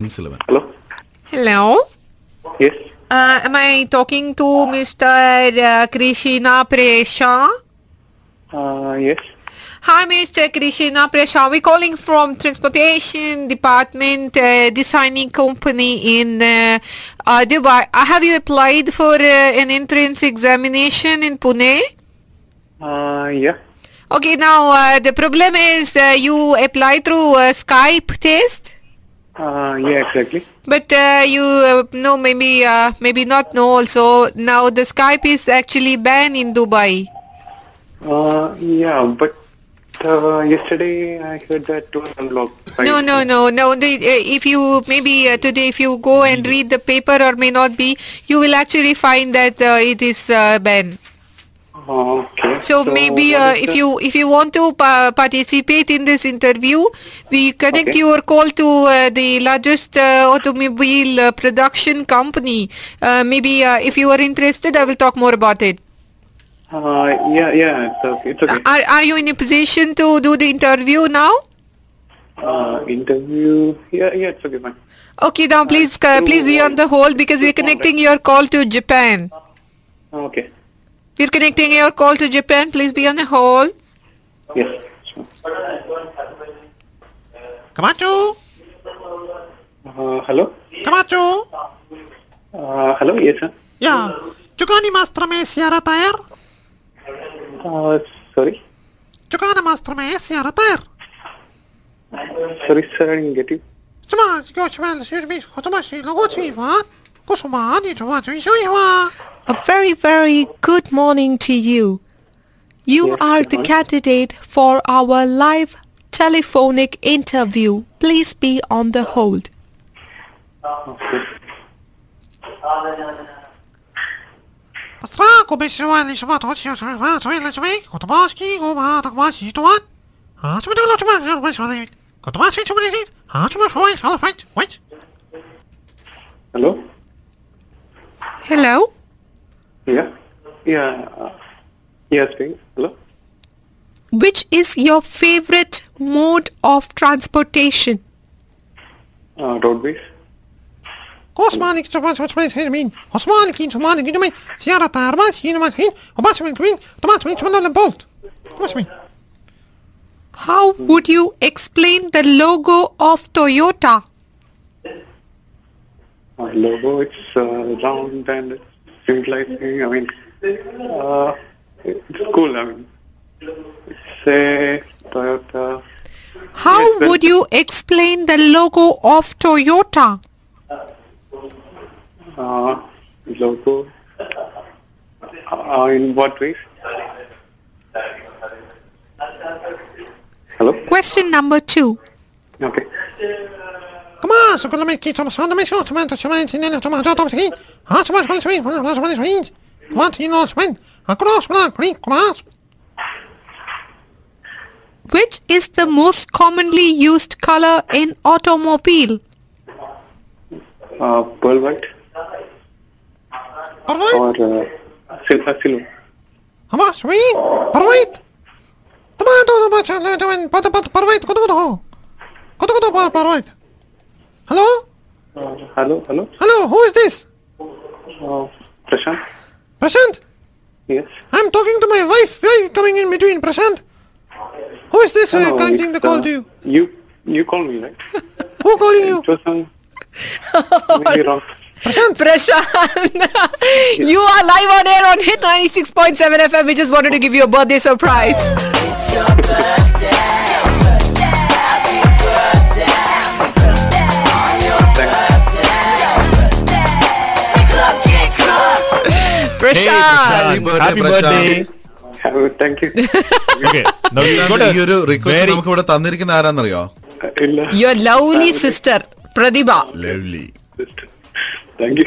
Kings 11. Hello? Hello. Yes. Uh, am I talking to Mr. Uh, Krishna Presha? Uh, yes. Hi, Mr. Krishna Presha. We're calling from Transportation Department, uh, designing company in uh, uh, Dubai. Uh, have you applied for uh, an entrance examination in Pune? Uh, yeah. Okay, now uh, the problem is uh, you apply through uh, Skype test. Uh, yeah, exactly. But uh, you uh, know maybe uh, maybe not know also now the Skype is actually banned in Dubai. Uh, yeah, but uh, yesterday I heard that it was unlocked. No no no no. The, uh, if you maybe uh, today if you go and read the paper or may not be, you will actually find that uh, it is uh, banned. Okay. So, maybe uh, if the- you if you want to pa- participate in this interview, we connect Okay. your call to uh, the largest uh, automobile uh, production company. Uh, maybe uh, if you are interested, I will talk more about it. Uh, yeah, yeah, it's okay. It's okay. Are are you in a position to do the interview now? Uh, interview. Yeah, yeah, it's okay, fine. Okay, now please please be on the hold because we're connecting your call to Japan. Okay. We're connecting your call to Japan. Please be on the hold. Yes. Sure. Camacho? Uh, hello? Camacho? Uh, hello? Yes, sir. Ya. Juga ni master me siara tayar? Uh, sorry? Juga master me siara tayar? Sorry, sir, I didn't get you. Sima, sigo sima, sigo mi, hotoma si, logo si, van. Kusuma, ni chuma, chui shui wa. A very, very good morning to you. You are the candidate for our live telephonic interview. Please be on the hold. Hello. Yeah? Yeah. Uh, yeah, speaking. Hello? Which is your favorite mode of transportation? Uh, roadways? Kin, chuma, la, bolt. Toma. How would you explain the logo of Toyota? Uh, logo, it's uh, round and it's seems like, I mean, uh, it's cool, I mean. It's a Toyota. How Yes, would you explain the logo of Toyota? Uh, logo. Uh, in what way? Hello? Question number two. Okay. Come on, so gonna make it some sound make sure to you know, man. Across, man, green, cross. Which is the most commonly used color in automobile? Uh, pearl white Alright. or uh, silver, silver. Come on, sweet. Alright. Tomato, tomato, tomato, pata, pata, alright. Go, go, go. Go, go, go, alright. Hello? Uh, hello, hello. Hello, who is this? Uh, Prashant? Prashant? Yes. I'm talking to my wife. Why are you coming in between, Prashant? Who is this No, connecting the call uh, to you? You, you call me, right? Who calling you? It was some, maybe wrong. Prashant, you are live on air on Hit 96.7 FM. We just wanted to give you a birthday surprise. Prashant. Happy birthday. Thank you okay ഈ ഒരു request നമുക്ക് ഇവിടെ തന്നിരിക്കുന്ന ആരാന്നറിയോ? Your lovely sister Pratibha. Lovely thank you